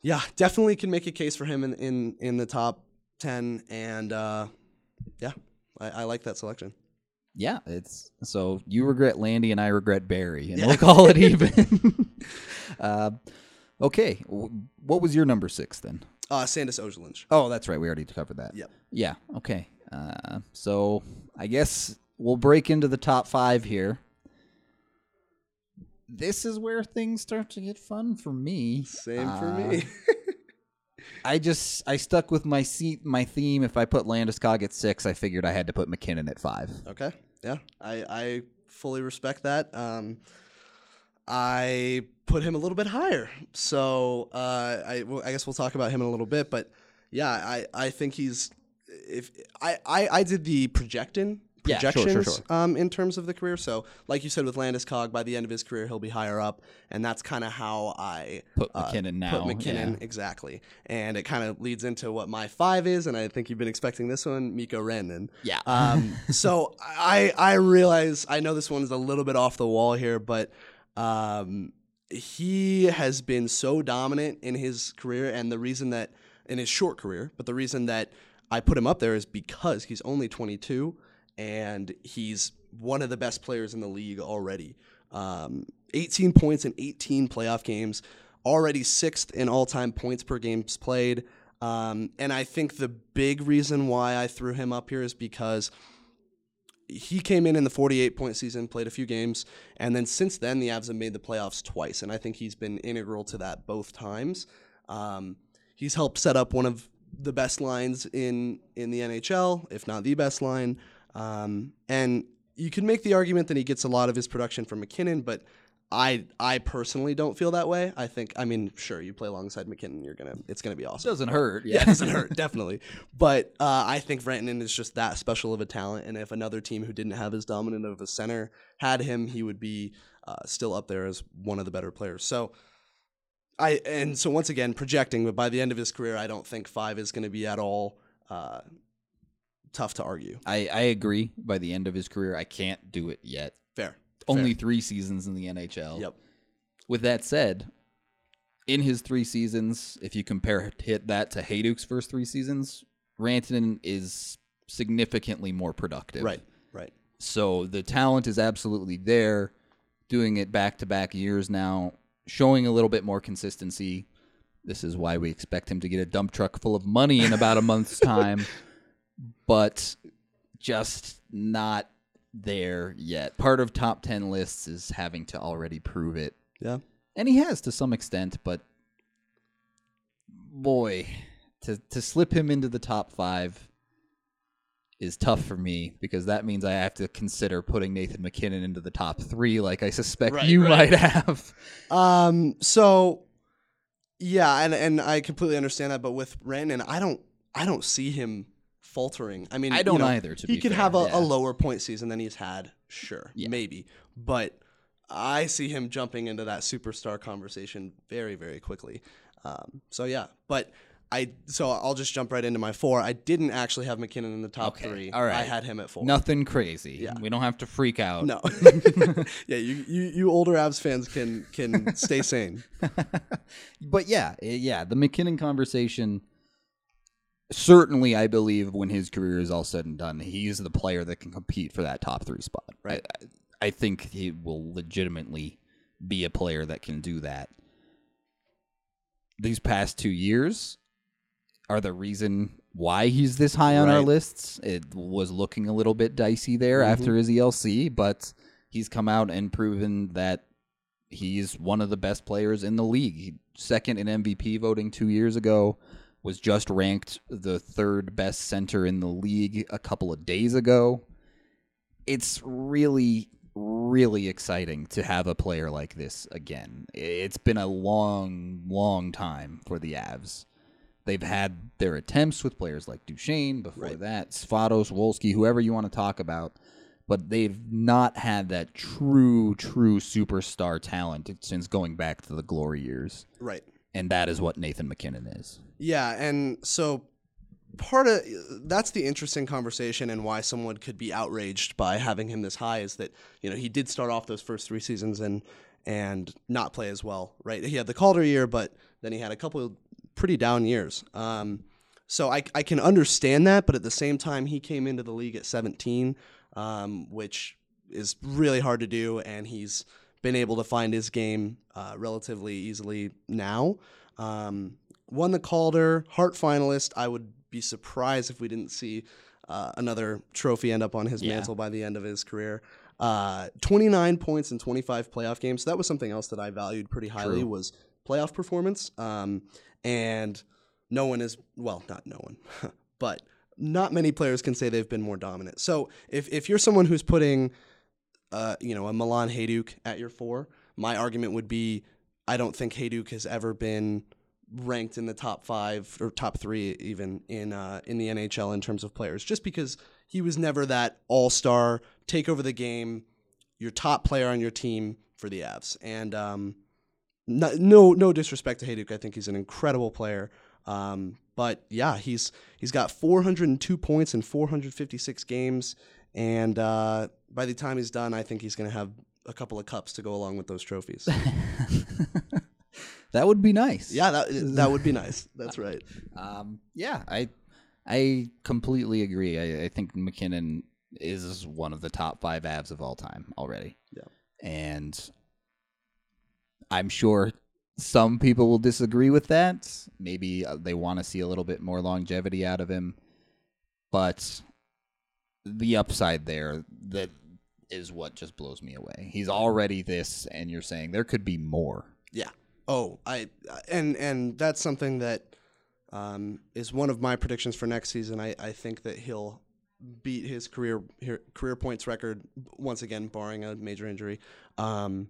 yeah, definitely can make a case for him in in, in the top ten, and uh, yeah, I, I like that selection. Yeah, it's so you regret Landy and I regret Barrie, and Yeah. we'll call it even. uh, okay, what was your number six then? Uh, Sandis Ozolinsh. Oh, that's right. We already covered that. Yep. Yeah. Okay. Uh, so I guess we'll break into the top five here. This is where things start to get fun for me. Same for Uh, me. I just I stuck with my seat, my theme. If I put Landeskog at six, I figured I had to put MacKinnon at five. Okay. Yeah, I, I fully respect that. Um, I put him a little bit higher, so uh, I, well, I guess we'll talk about him in a little bit. But yeah, I, I think he's if I, I, I did the projecting Yeah, sure, projections sure, sure. Um, in terms of the career. So, like you said with Landeskog, by the end of his career, he'll be higher up, and that's kind of how I Put uh, MacKinnon now, Put MacKinnon yeah. exactly, and it kind of leads into what my five is, and I think you've been expecting this one, Mikko Rantanen. Yeah. Um, so I I realize I know this one's a little bit off the wall here, but um, he has been so dominant in his career, and the reason that in his short career, but the reason that I put him up there is because he's only 22 and he's one of the best players in the league already. Um, 18 points in 18 playoff games, already sixth in all-time points per games played. Um, and I think the big reason why I threw him up here is because he came in in the 48 point season, played a few games, and then since then the Avs have made the playoffs twice, and I think he's been integral to that both times. Um, he's helped set up one of the best lines in in the NHL, if not the best line. Um, and you can make the argument that he gets a lot of his production from MacKinnon, but I I personally don't feel that way. I think I mean sure you play alongside MacKinnon, you're gonna it's gonna be awesome. Doesn't hurt. Yeah, it doesn't hurt, definitely. But uh, I think Rantanen is just that special of a talent, and if another team who didn't have as dominant of a center had him, he would be uh, still up there as one of the better players. So I and so once again projecting, but by the end of his career, I don't think five is going to be at all uh, tough to argue. I, I agree. By the end of his career, I can't do it yet. Only three seasons in the NHL. Yep. With that said, in his three seasons, if you compare hit that to Hejduk's first three seasons, Rantanen is significantly more productive. Right. Right. So the talent is absolutely there, doing it back to back years now, showing a little bit more consistency. This is why we expect him to get a dump truck full of money in about a month's time, but just not there yet. Part of top 10 lists is having to already prove it. Yeah. And he has to some extent, but boy, to to slip him into the top 5 is tough for me because that means I have to consider putting Nathan MacKinnon into the top 3 like I suspect Right, you right. might have. Um. So, yeah, and and I completely understand that, but with Rantanen, I don't I don't see him faltering. I mean, I don't know, either, to he be could fair, have a, yeah. a lower point season than he's had, sure, Yeah. maybe, but I see him jumping into that superstar conversation very very quickly. Um. So yeah, but. I so I'll just jump right into my four. I didn't actually have MacKinnon in the top Okay, three. all right. I had him at four. Nothing crazy. Yeah. We don't have to freak out. No. yeah, you, you you older Avs fans can can stay sane. but yeah, eh, yeah, the MacKinnon conversation. Certainly, I believe when his career is all said and done, he's the player that can compete for that top three spot. Right. I, I think he will legitimately be a player that can do that. These past two years are the reason why he's this high on our lists. It was looking a little bit dicey there mm-hmm. after his ELC, but he's come out and proven that he's one of the best players in the league. He, second in MVP voting two years ago, was just ranked the third best center in the league a couple of days ago. It's really, really exciting to have a player like this again. It's been a long, long time for the Avs. They've had their attempts with players like Duchene before Right. that, Svatos, Wolski, whoever you want to talk about, but they've not had that true, true superstar talent since going back to the glory years. Right. And that is what Nathan MacKinnon is. Yeah, and so part of that's the interesting conversation and why someone could be outraged by having him this high is that you know he did start off those first three seasons and and not play as well, right? He had the Calder year, but then he had a couple pretty down years. Um, so I, I can understand that, but at the same time, he came into the league at 17, um, which is really hard to do, and he's been able to find his game uh, relatively easily now. Um, won the Calder, Hart finalist. I would be surprised if we didn't see uh, another trophy end up on his Yeah. mantle by the end of his career. Uh, 29 points in 25 playoff games. So that was something else that I valued pretty highly True. was playoff performance. Um, and no one is well, not no one, but not many players can say they've been more dominant. So if if you're someone who's putting, uh, you know, a Milan Hejduk at your four, my argument would be, I don't think Hejduk has ever been ranked in the top five or top three even in uh, in the NHL in terms of players, just because he was never that all star, take over the game, your top player on your team for the Avs. And um, no, no, no disrespect to Hejduk, I think he's an incredible player. Um, but yeah, he's he's got 402 points in 456 games, and uh, by the time he's done, I think he's going to have a couple of cups to go along with those trophies. that would be nice. yeah, that that would be nice. That's right. Um, yeah, I I completely agree. I, I think MacKinnon is one of the top five Avs of all time already. Yeah. And I'm sure some people will disagree with that. Maybe uh, they want to see a little bit more longevity out of him. But the upside there that is what just blows me away. He's already this and you're saying there could be more. Yeah. Oh, I and and that's something that um, is one of my predictions for next season. I, I think that he'll beat his career career points record once again, barring a major injury. Um,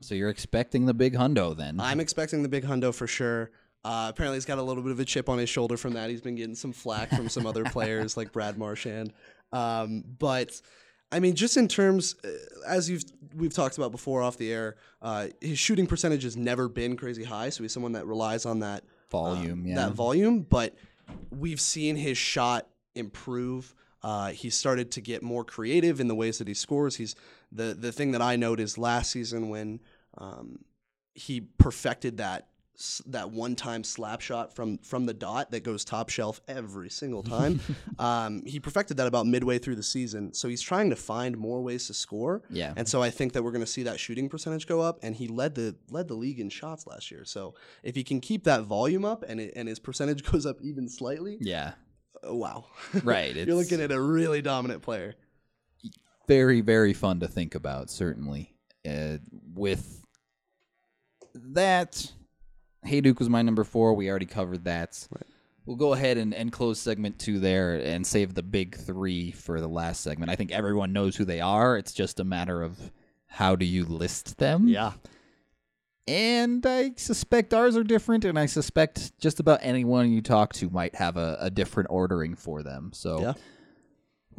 So you're expecting the big hundo then. I'm expecting the big hundo for sure. Uh, apparently, he's got a little bit of a chip on his shoulder from that. He's been getting some flack from some other players like Brad Marchand. Um, but I mean, just in terms, uh, as you've we've talked about before off the air, uh, his shooting percentage has never been crazy high. So he's someone that relies on that Volume, um, yeah. that volume. But we've seen his shot improve. Uh, he's started to get more creative in the ways that he scores. He's the the thing that I note is last season when um, he perfected that that one time slap shot from from the dot that goes top shelf every single time. um, he perfected that about midway through the season. So he's trying to find more ways to score. Yeah. And so I think that we're going to see that shooting percentage go up. And he led the led the league in shots last year. So if he can keep that volume up and it, and his percentage goes up even slightly, yeah. oh, wow. Right, You're looking at a really dominant player. very very fun to think about certainly uh, with that Hejduk was my number four we already covered that we'll go ahead and, and close segment two there and save the big three for the last segment i think everyone knows who they are it's just a matter of how do you list them Yeah. and I suspect ours are different, and I suspect just about anyone you talk to might have a, a different ordering for them. So Yeah.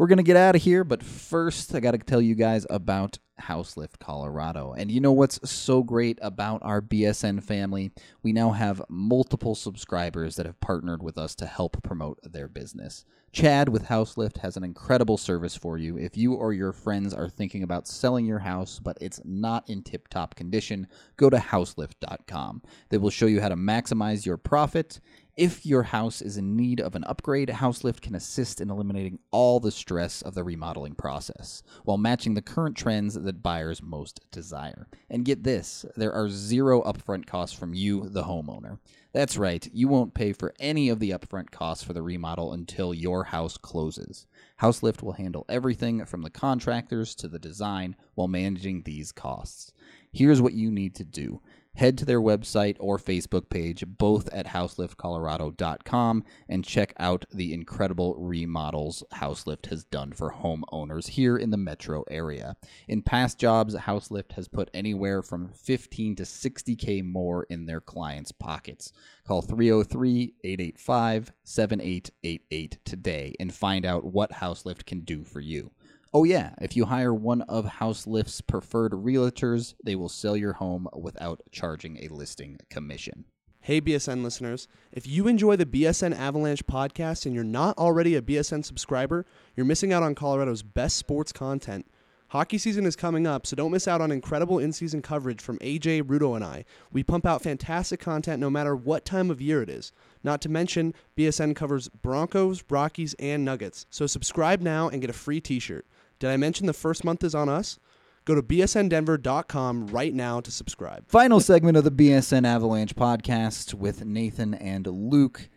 We're gonna get out of here, but first I got to tell you guys about Houselift Colorado. And you know what's so great about our BSN family? We now have multiple subscribers that have partnered with us to help promote their business. Chad with Houselift has an incredible service for you. If you or your friends are thinking about selling your house, but it's not in tip top condition, go to houselift.com. They will show you how to maximize your profit. If your house is in need of an upgrade, Houselift can assist in eliminating all the stress of the remodeling process while matching the current trends that buyers most desire. And get this there are zero upfront costs from you, the homeowner. That's right, you won't pay for any of the upfront costs for the remodel until your house closes. Houselift will handle everything from the contractors to the design while managing these costs. Here's what you need to do head to their website or Facebook page, both at houseliftcolorado.com, and check out the incredible remodels Houselift has done for homeowners here in the metro area. In past jobs, Houselift has put anywhere from 15 to 60K more in their clients' pockets. Call 303 885 7888 today and find out what Houselift can do for you. Oh, yeah, if you hire one of Houselift's preferred realtors, they will sell your home without charging a listing commission. Hey, BSN listeners. If you enjoy the BSN Avalanche podcast and you're not already a BSN subscriber, you're missing out on Colorado's best sports content. Hockey season is coming up, so don't miss out on incredible in season coverage from AJ, Rudo, and I. We pump out fantastic content no matter what time of year it is. Not to mention, BSN covers Broncos, Rockies, and Nuggets. So subscribe now and get a free t shirt. Did I mention the first month is on us? Go to bsndenver.com right now to subscribe. Final segment of the BSN Avalanche podcast with Nathan and Luke.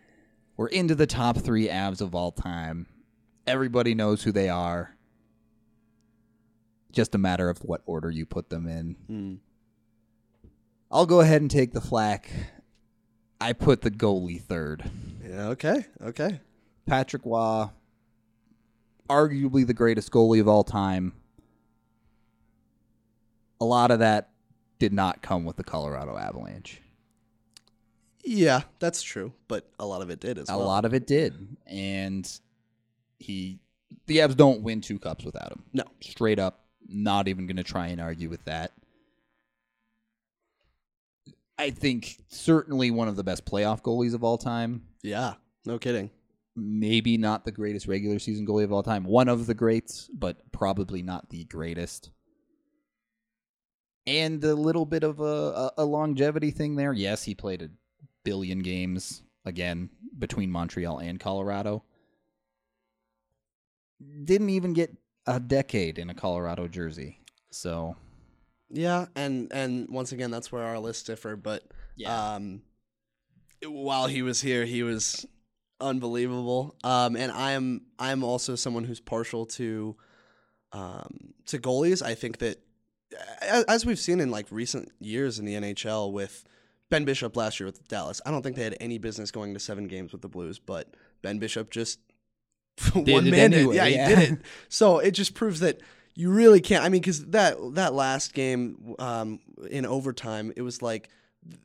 We're into the top three Avs of all time. Everybody knows who they are. Just a matter of what order you put them in. Hmm. I'll go ahead and take the flack. I put the goalie third. Yeah, okay, okay. Patrick Roy, arguably the greatest goalie of all time. A lot of that did not come with the Colorado Avalanche. Yeah, that's true, but a lot of it did as A well. A lot of it did. And he the Avs don't win two cups without him. No. Straight up, not even going to try and argue with that. I think certainly one of the best playoff goalies of all time. Yeah, no kidding. Maybe not the greatest regular season goalie of all time. One of the greats, but probably not the greatest. And a little bit of a, a, longevity thing there. Yes, he played a billion games again between Montreal and Colorado. Didn't even get a decade in a Colorado jersey. So Yeah, and and once again, that's where our lists differ. But Yeah. um, while he was here, he was unbelievable. Um, and I'm I'm also someone who's partial to um to goalies. I think that a- as we've seen in like recent years in the NHL with Ben Bishop last year with Dallas, I don't think they had any business going to seven games with the Blues, but Ben Bishop just Did one it man anyway, Yeah, yeah. he did it. So it just proves that you really can't. I mean, because that that last game um, in overtime, it was like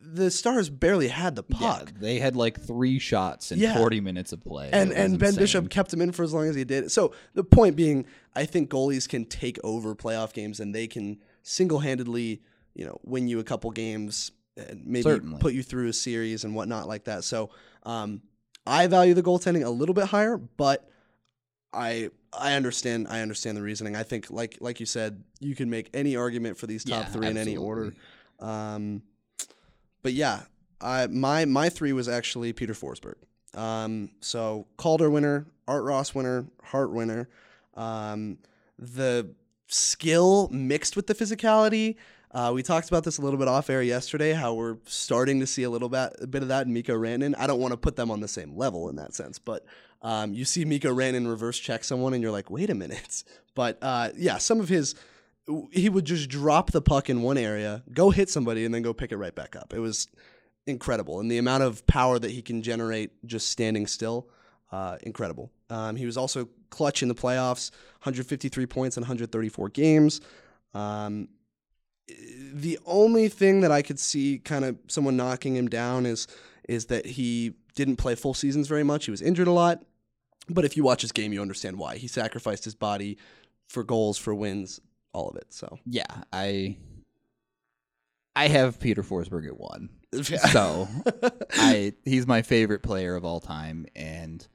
the Stars barely had the yeah, puck. they had like three shots in Yeah. 40 minutes of play. And and Ben insane. Bishop kept him in for as long as he did. So the point being, I think goalies can take over playoff games and they can single handedly, you know, win you a couple games and maybe Certainly. put you through a series and whatnot like that. So um, I value the goaltending a little bit higher, but I I understand I understand the reasoning. I think like like you said, you can make any argument for these top Yeah, three in any order. Um, but yeah, I my my three was actually Peter Forsberg. Um, so Calder winner, Art Ross winner, Hart winner. Um, the skill mixed with the physicality. Uh, we talked about this a little bit off air yesterday. How we're starting to see a little bit a bit of that in Mikko Rantanen. I don't want to put them on the same level in that sense, but um, you see Mikko Rantanen reverse check someone, and you're like, wait a minute. But uh, yeah, some of his he would just drop the puck in one area, go hit somebody, and then go pick it right back up. It was incredible, and the amount of power that he can generate just standing still, uh, incredible. Um, he was also clutch in the playoffs, 153 points in 134 games. Um, the only thing that I could see kind of someone knocking him down is is that he didn't play full seasons very much. He was injured a lot. But if you watch his game, you understand why. He sacrificed his body for goals, for wins, all of it. So Yeah, I I have Peter Forsberg at one. So I he's my favorite player of all time and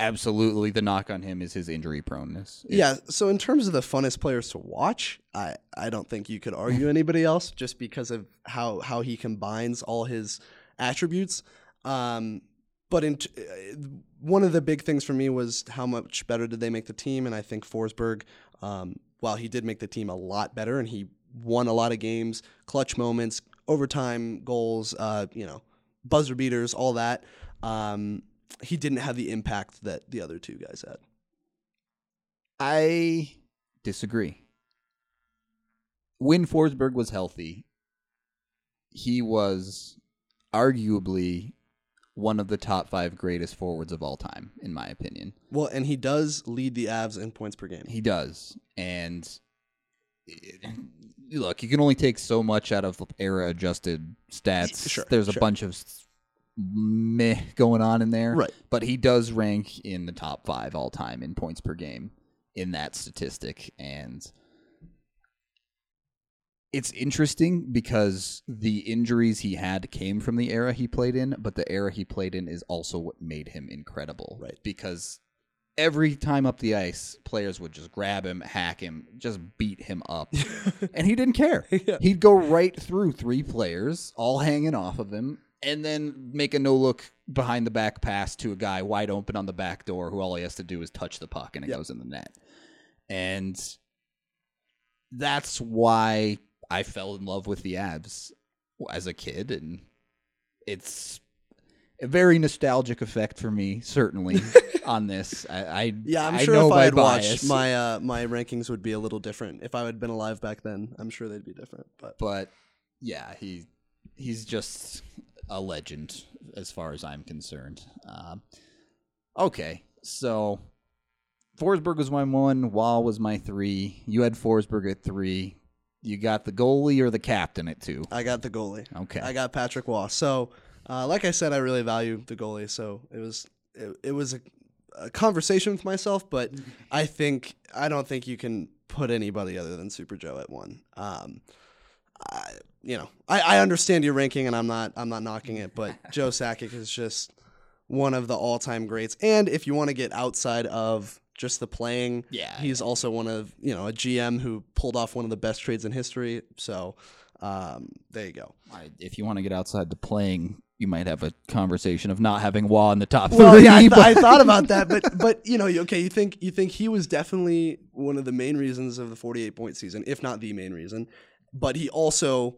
absolutely the knock on him is his injury proneness. It- Yeah, so in terms of the funnest players to watch, I, I don't think you could argue anybody else just because of how how he combines all his attributes. Um, but in t- one of the big things for me was how much better did they make the team, and I think Forsberg, um, while he did make the team a lot better, and he won a lot of games, clutch moments, overtime goals, uh, you know, buzzer beaters, all that. Um, he didn't have the impact that the other two guys had. I disagree. When Forsberg was healthy, he was arguably one of the top five greatest forwards of all time, in my opinion. Well, and he does lead the Avs in points per game. He does. And it- look, you can only take so much out of era adjusted stats. Sure, There's a sure. bunch of meh going on in there. Right. But he does rank in the top five all time in points per game in that statistic. And it's interesting because the injuries he had came from the era he played in, but the era he played in is also what made him incredible. Right. Because every time up the ice, players would just grab him, hack him, just beat him up. and he didn't care. He'd go right through three players, all hanging off of him, and then make a no look behind the back pass to a guy wide open on the back door who all he has to do is touch the puck and it Yep. goes in the net. And that's why I fell in love with the Avs as a kid and it's a very nostalgic effect for me, certainly, on this. I, I Yeah, I'm I sure know if I had bias, watched, my uh, my rankings would be a little different. If I had been alive back then, I'm sure they'd be different. But but yeah, he he's just a legend as far as I'm concerned. Um, okay, so Forsberg was my one, Roy was my three. You had Forsberg at three. You got the goalie or the captain at two. I got the goalie. Okay. I got Patrick Roy. So, uh, like I said, I really value the goalie. So it was it, it was a, a conversation with myself, but I think I don't think you can put anybody other than Super Joe at one. Um, I, you know, I, I understand your ranking, and I'm not I'm not knocking it, but Joe Sakic is just one of the all time greats. And if you want to get outside of just the playing, Yeah, he's also one of you know a GM who pulled off one of the best trades in history. So um, there you go. I- if you want to get outside the playing, you might have a conversation of not having Roy in the top Well, three. yeah, I, th- I thought about that, but but you know, okay, you think you think he was definitely one of the main reasons of the 48 point season, if not the main reason, but he also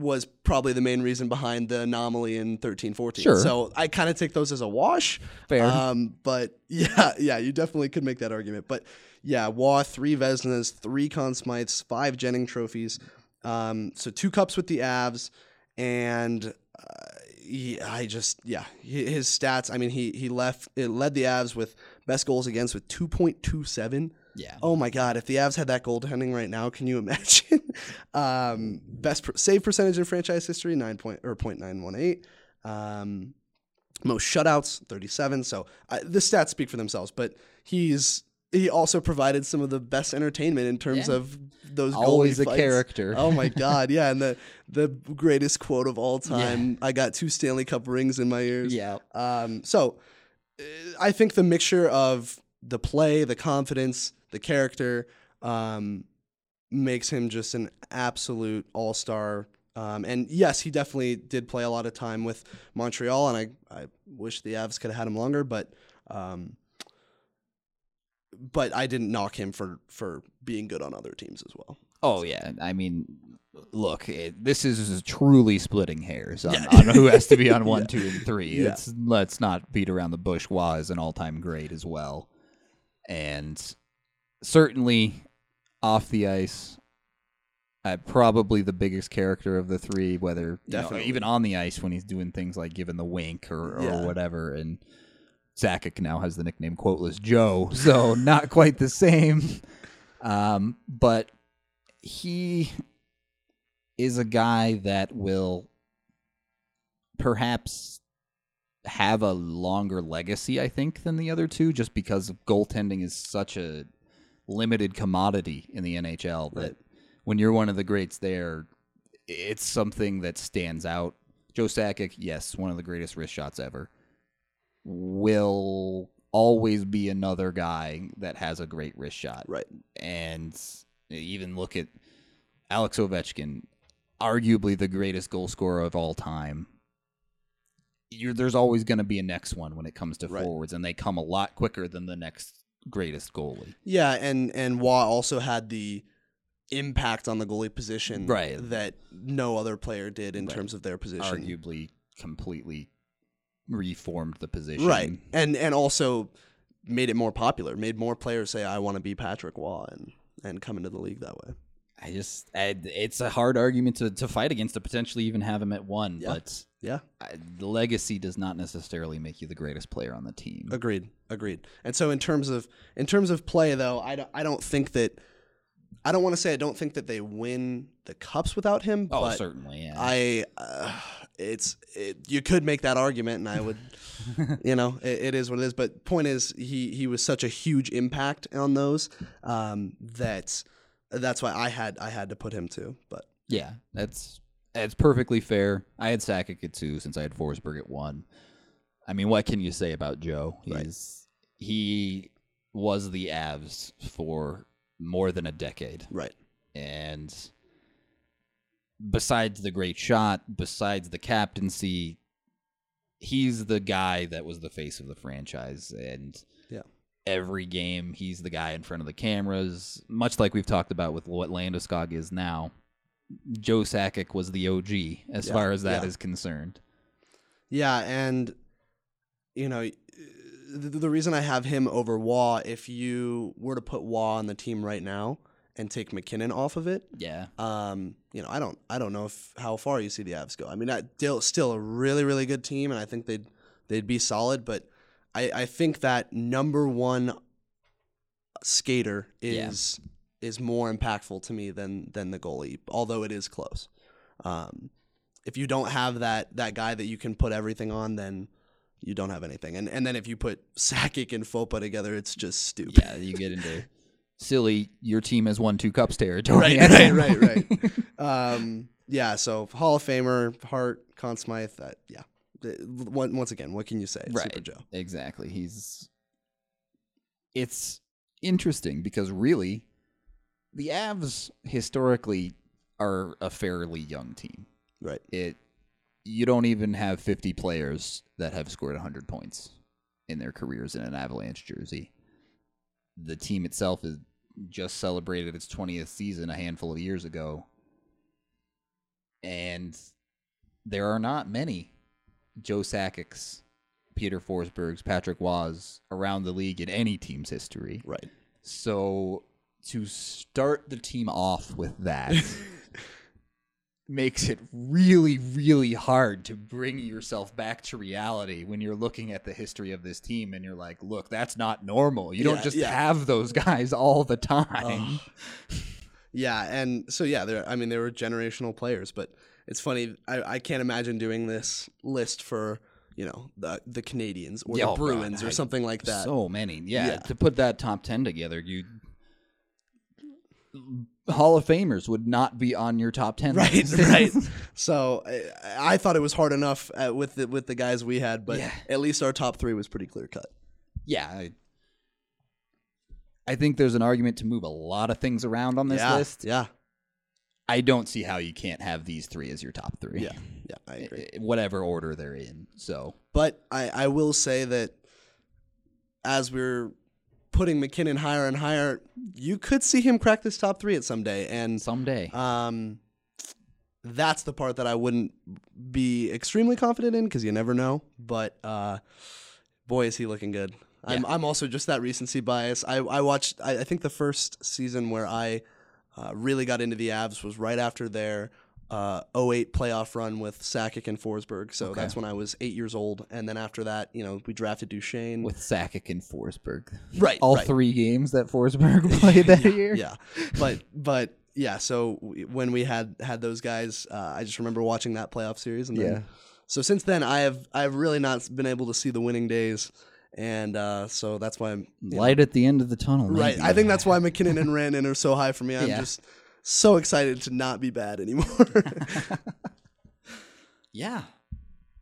was probably the main reason behind the anomaly in thirteen fourteen. Sure. So I kind of take those as a wash. Fair. Um, but yeah, yeah, you definitely could make that argument. But yeah, Roy, three Vezinas, three Conn Smythes, five Jennings trophies. Um, so two cups with the Avs, and uh, he, I just yeah, his stats. I mean, he he left it led the Avs with best goals against with two point two seven. Yeah. Oh my God! If the Avs had that goaltending right now, can you imagine? um, best per- save percentage in franchise history, nine point or point nine one eight. Um, most shutouts, thirty seven. So uh, the stats speak for themselves. But he's he also provided some of the best entertainment in terms Yeah. of those Always a fights. character. Oh my God! Yeah, and the the greatest quote of all time. I got two Stanley Cup rings in my ears. Yeah. Um, so uh, I think the mixture of the play, the confidence, the character um, makes him just an absolute all star. Um, and yes, he definitely did play a lot of time with Montreal, and I, I wish the Avs could have had him longer, but um, but I didn't knock him for for being good on other teams as well. Oh yeah, I mean, look, it, this is truly splitting hairs on, Yeah. on who has to be on one, Yeah. two, and three. Yeah. It's let's not beat around the bush. Roy is an all-time great as well, and certainly off the ice, uh, probably the biggest character of the three. Whether you know, even on the ice when he's doing things like giving the wink or, or Yeah. whatever, and. Sakic now has the nickname Quoteless Joe, so not quite the same. Um, but he is a guy that will perhaps have a longer legacy, I think, than the other two, just because goaltending is such a limited commodity in the NHL that Right. when you're one of the greats there, it's something that stands out. Joe Sakic, yes, one of the greatest wrist shots ever, will always be another guy that has a great wrist shot Right. and even look at Alex Ovechkin, arguably the greatest goal scorer of all time. You're, there's always going to be a next one when it comes to Right. forwards, and they come a lot quicker than the next greatest goalie. Yeah, and and Roy also had the impact on the goalie position Right. that no other player did in Right. terms of their position. Arguably, completely reformed the position. Right. And and also made it more popular, made more players say I want to be Patrick Roy and and come into the league that way. I just, I, it's a hard argument to, to fight against to potentially even have him at one, Yeah. but Yeah. I, the legacy does not necessarily make you the greatest player on the team. Agreed. Agreed. And so in terms of in terms of play though, I don't I don't think that I don't want to say I don't think that they win the cups without him, Oh, but certainly, yeah. I uh, it's it, you could make that argument and I would you know it, it is what it is but point is he he was such a huge impact on those um, that that's why I had I had to put him too but Yeah, that's that's perfectly fair. I had Sakic at two since I had Forsberg at one. I mean, what can you say about Joe? Right. He was the Avs for more than a decade, right and besides the great shot, besides the captaincy, he's the guy that was the face of the franchise, and Yeah. every game he's the guy in front of the cameras, much like we've talked about with what Landeskog is now. Joe Sakic was the OG as Yeah, far as that is yeah. concerned. yeah and you know the, the reason I have him over Roy if you were to put Roy on the team right now and take MacKinnon off of it Yeah. Um, you know, I don't, I don't know if how far you see the Avs go. I mean, I, still, still a really, really good team, and I think they'd, they'd be solid. But I, I think that number one skater Yeah. Is more impactful to me than than the goalie, although it is close. Um, if you don't have that that guy that you can put everything on, then you don't have anything. And and then if you put Sakic and Foppa together, it's just stupid. Yeah, you get into silly. Your team has won two cups territory. right, right, right, right. um, yeah, so Hall of Famer, Hart, Conn Smythe. That, yeah. Once once again, what can you say? Right. Super Joe. Exactly. He's. It's interesting because really, the Avs historically are a fairly young team. Right. It you don't even have 50 players that have scored 100 points in their careers in an Avalanche jersey. The team itself has just celebrated its 20th season a handful of years ago. And there are not many Joe Sakic's, Peter Forsberg's, Patrick Roy's around the league in any team's history. Right. So to start the team off with that makes it really, really hard to bring yourself back to reality when you're looking at the history of this team and you're like, look, that's not normal. You Yeah, don't just yeah. have those guys all the time. Yeah, and so yeah, I mean they were generational players, but it's funny. I, I can't imagine doing this list for you know the the Canadiens or Yeah, the oh, God, Bruins or I- something like that. So many. Yeah, Yeah. To put that top 10 together, you. Hall of Famers would not be on your top 10. Right, list. right. So I, I thought it was hard enough uh, with the, with the guys we had, but Yeah. at least our top three was pretty clear cut. yeah. I, I think there's an argument to move a lot of things around on this yeah, list. yeah, I don't see how you can't have these three as your top three. yeah, yeah. I agree. Whatever order they're in. So But I, I will say that as we're putting MacKinnon higher and higher, you could see him crack this top three at some day. And someday. um, that's the part that I wouldn't be extremely confident in because you never know. But uh, boy, is he looking good. I'm, I'm also just that recency bias. I, I watched, I, I think the first season where I uh, really got into the Avs was right after their uh, 08 playoff run with Sakic and Forsberg. So Okay. that's when I was eight years old. And then after that, you know, we drafted Duchene. with Sakic and Forsberg. right. All right. three games that Forsberg played that year. Yeah, but but yeah. So when we had had those guys, uh, I just remember watching that playoff series, and then, Yeah. So since then, I have I've really not been able to see the winning days, and uh, so that's why I'm you know, Light at the end of the tunnel. right. I think that's why MacKinnon and Rannon are so high for me. I'm Yeah. just so excited to not be bad anymore. Yeah.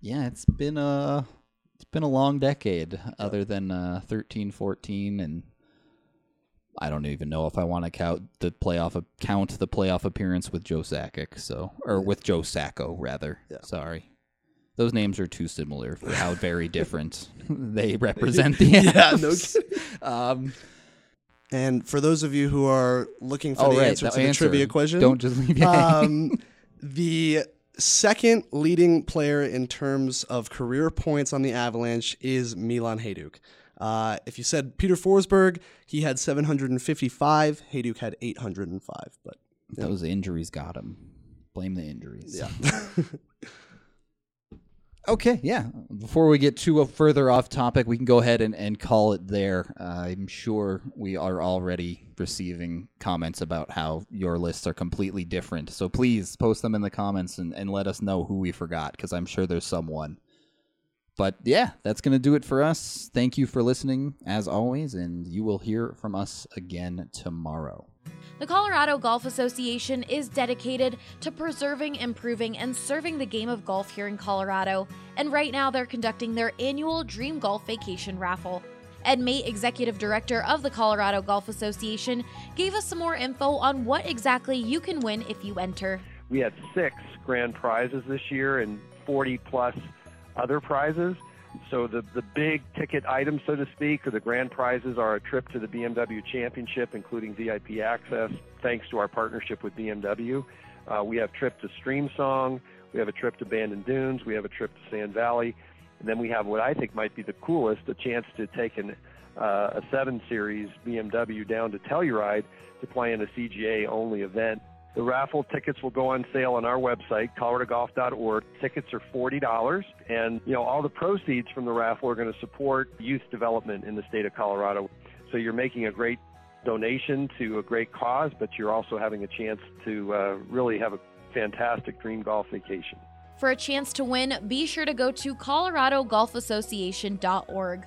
Yeah, it's been a it's been a long decade other than uh 13 14 and I don't even know if I want to count the playoff count the playoff appearance with Joe Sakic, so or with Joe Sacco rather. Yeah. Sorry. Those names are too similar for how very different they represent the Yeah, no Avs. Um and for those of you who are looking for oh the right, answer the to the trivia question, Don't just leave um, the second leading player in terms of career points on the Avalanche is Milan Hejduk. Uh, if you said Peter Forsberg, he had 755. Hejduk had 805. But Those injuries got him. Blame the injuries. yeah, Okay, yeah. Before we get too further off topic, we can go ahead and, and call it there. Uh, I'm sure we are already receiving comments about how your lists are completely different. So please post them in the comments and, and let us know who we forgot, because I'm sure there's someone. But yeah, that's going to do it for us. Thank you for listening, as always, and you will hear from us again tomorrow. The Colorado Golf Association is dedicated to preserving, improving, and serving the game of golf here in Colorado, and right now they're conducting their annual Dream Golf Vacation Raffle. Ed Mate, Executive Director of the Colorado Golf Association, gave us some more info on what exactly you can win if you enter. We had six grand prizes this year and 40 plus other prizes. So the, the big ticket items, so to speak, or the grand prizes are a trip to the BMW Championship, including VIP access, thanks to our partnership with BMW. Uh, we have trip to Streamsong, we have a trip to Bandon Dunes, we have a trip to Sand Valley, and then we have what I think might be the coolest, a chance to take an, uh, a 7 Series BMW down to Telluride to play in a CGA only event. The raffle tickets will go on sale on our website, coloradogolf.org. Tickets are $40, and you know all the proceeds from the raffle are going to support youth development in the state of Colorado. So you're making a great donation to a great cause, but you're also having a chance to uh, really have a fantastic dream golf vacation. For a chance to win, be sure to go to coloradogolfassociation.org.